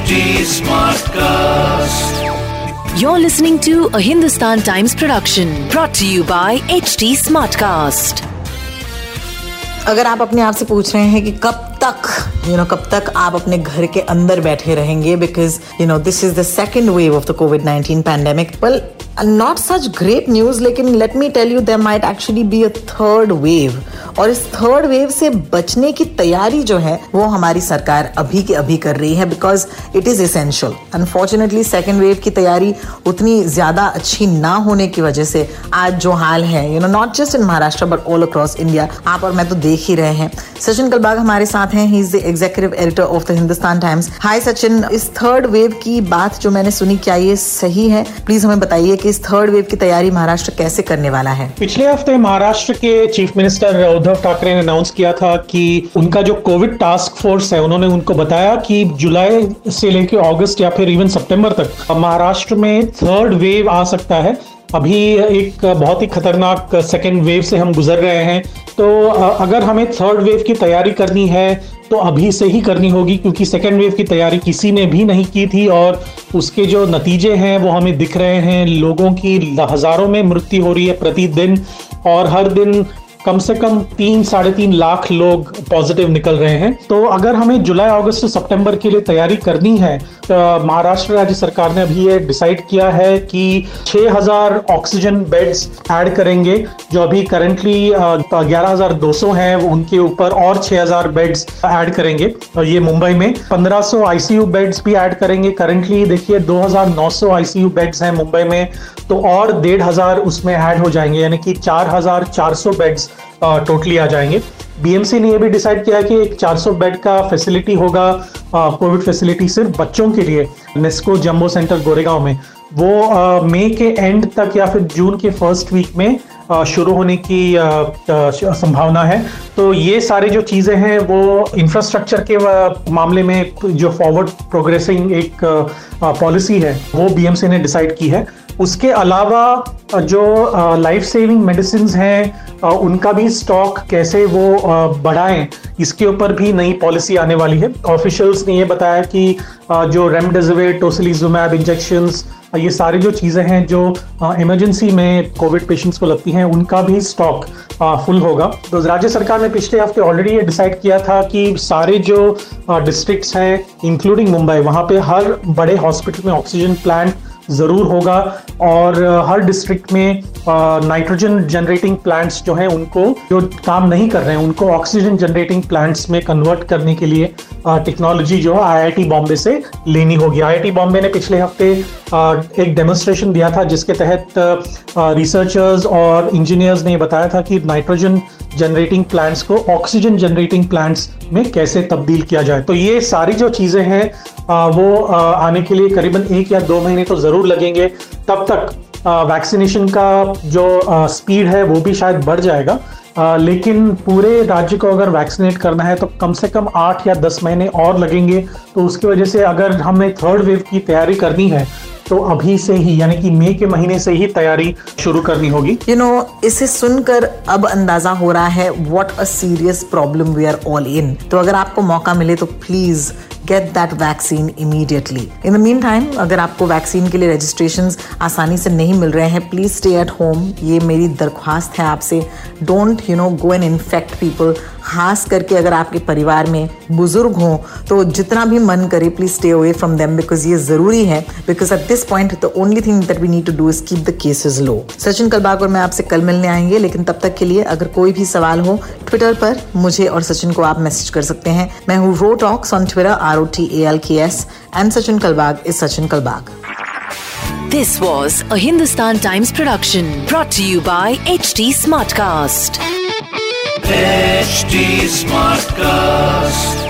HD Smartcast. You're listening to a Hindustan Times production brought to you by HD Smartcast. अगर आप अपने आप से पूछ रहे हैं कि कब तक यू you नो know, कब तक आप अपने घर के अंदर बैठे रहेंगे because you know this is the second wave of the COVID nineteen pandemic well not such great news लेकिन let me tell you there might actually be a third wave और इस थर्ड वेव से बचने की तैयारी जो है, वो हमारी सरकार अभी के अभी कर रही है because it is essential unfortunately second wave की तैयारी उतनी ज़्यादा अच्छी ना होने की वजह से आज जो हाल है you know not just in Maharashtra but all across India आप और मैं तो देख ही रहे हैं। सचिन कलबाग हमारे साथ हैं he is the executive editor of the Hindustan Times hi Sachin इस थर्ड वेव की बात जो मैंने सुनी, क्या ये सही है? प्लीज़ हमें बताइए कि इस थर्ड वेव की तैयारी महाराष्ट्र कैसे करने वाला है? पिछले हफ़्ते महाराष्ट्र के चीफ मिनिस्टर उद्धव ठाकरे ने अनाउंस किया था कि उनका जो कोविड टास्क फोर्स है, उन्होंने उनको बताया कि जुलाई से लेकर अगस्त या फिर इवन सितंबर तक महाराष्ट्र में थर्ड वेव आ सकता है। अभी एक बहुत ही खतरनाक सेकेंड वेव से हम गुजर रहे हैं। तो अगर हमें थर्ड वेव की तैयारी करनी है तो अभी से ही करनी होगी, क्योंकि सेकेंड वेव की तैयारी किसी ने भी नहीं की थी और उसके जो नतीजे हैं, वो हमें दिख रहे हैं। लोगों की हज़ारों में मृत्यु हो रही है प्रतिदिन और हर दिन कम से कम तीन, साढ़े तीन लाख लोग पॉजिटिव निकल रहे हैं। तो अगर हमें जुलाई, अगस्त, सितंबर के लिए तैयारी करनी है तो महाराष्ट्र राज्य सरकार ने अभी ये डिसाइड किया है कि 6000 ऑक्सीजन बेड्स ऐड करेंगे, जो अभी करंटली ग्यारह हज़ार दो सौ है, उनके ऊपर और 6000 बेड्स ऐड करेंगे। ये मुंबई में 1500 आईसीयू बेड्स भी ऐड करेंगे। करंटली देखिए 2900 आईसीयू बेड्स हैं मुंबई में तो और डेढ़ हज़ार उसमें ऐड हो जाएँगे, यानी कि चार हज़ार चार सौ बेड्स टोटली आ जाएँगे। बीएमसी ने यह भी डिसाइड किया कि एक 400 बेड का फैसिलिटी होगा कोविड फैसिलिटी सिर्फ़ बच्चों के लिए नेस्को जम्बो सेंटर गोरेगांव में। वो मई के एंड तक या फिर जून के फ़र्स्ट वीक में शुरू होने की संभावना है। तो ये सारे जो चीज़ें हैं, वो इंफ्रास्ट्रक्चर के मामले में जो फॉरवर्ड प्रोग्रेसिंग एक पॉलिसी है, वो बीएमसी ने डिसाइड की है। उसके अलावा जो लाइफ सेविंग मेडिसिन हैं उनका भी स्टॉक कैसे वो बढ़ाएँ, इसके ऊपर भी नई पॉलिसी आने वाली है। ऑफिशियल्स ने ये बताया कि जो रेमडेसिविर टोसिलीजुमैब इंजेक्शंस ये सारी जो चीज़ें हैं जो इमरजेंसी में कोविड पेशेंट्स को लगती हैं, उनका भी स्टॉक फुल होगा। तो राज्य सरकार ने पिछले हफ़्ते ऑलरेडी ये डिसाइड किया था कि सारे जो डिस्ट्रिक्ट्स हैं इंक्लूडिंग मुंबई वहाँ पे हर बड़े हॉस्पिटल में ऑक्सीजन प्लांट ज़रूर होगा और हर डिस्ट्रिक्ट में नाइट्रोजन जनरेटिंग प्लांट्स जो हैं, उनको, जो काम नहीं कर रहे हैं, उनको ऑक्सीजन जनरेटिंग प्लांट्स में कन्वर्ट करने के लिए टेक्नोलॉजी जो है आईआईटी बॉम्बे से लेनी होगी। आईआईटी बॉम्बे ने पिछले हफ़्ते एक डेमोन्स्ट्रेशन दिया था, जिसके तहत रिसर्चर्स और इंजीनियर्स ने बताया था कि नाइट्रोजन जनरेटिंग प्लांट्स को ऑक्सीजन जनरेटिंग प्लांट्स में कैसे तब्दील किया जाए? तो ये सारी जो चीज़ें हैं वो आने के लिए करीबन एक या दो महीने तो ज़रूर लगेंगे। तब तक वैक्सीनेशन का जो स्पीड है वो भी शायद बढ़ जाएगा। आ, लेकिन पूरे राज्य को अगर वैक्सीनेट करना है तो कम से कम आठ या दस महीने और लगेंगे। तो उसकी वजह से अगर हमें थर्ड वेव की तैयारी करनी है तो अभी से ही, यानी कि मई के महीने से ही तैयारी शुरू करनी होगी। यू नो इसे सुनकर अब अंदाज़ा हो रहा है what a serious problem we are all in तो अगर आपको मौका मिले तो please get that vaccine immediately in the meantime अगर आपको वैक्सीन के लिए रजिस्ट्रेशन आसानी से नहीं मिल रहे हैं प्लीज़ स्टे एट होम ये मेरी दरख्वास्त है आपसे. Don't you know go and infect people खास करके अगर आपके परिवार में बुज़ुर्ग हों तो जितना भी मन करे please stay away from them because ये ज़रूरी है। Because at this point the only thing that we need to do is keep the cases low Sachin Kalbag और मैं आपसे कल मिलने आएँगे, लेकिन तब तक के लिए अगर कोई भी सवाल हो ट्विटर पर मुझे और सचिन को आप मैसेज कर सकते हैं। मैं हूँ Ro talks on Twitter R O T A L K S and Sachin Kalbag is Sachin Kalbag. This was a Hindustan Times production, brought to you by HT Smartcast. HD Smartcast.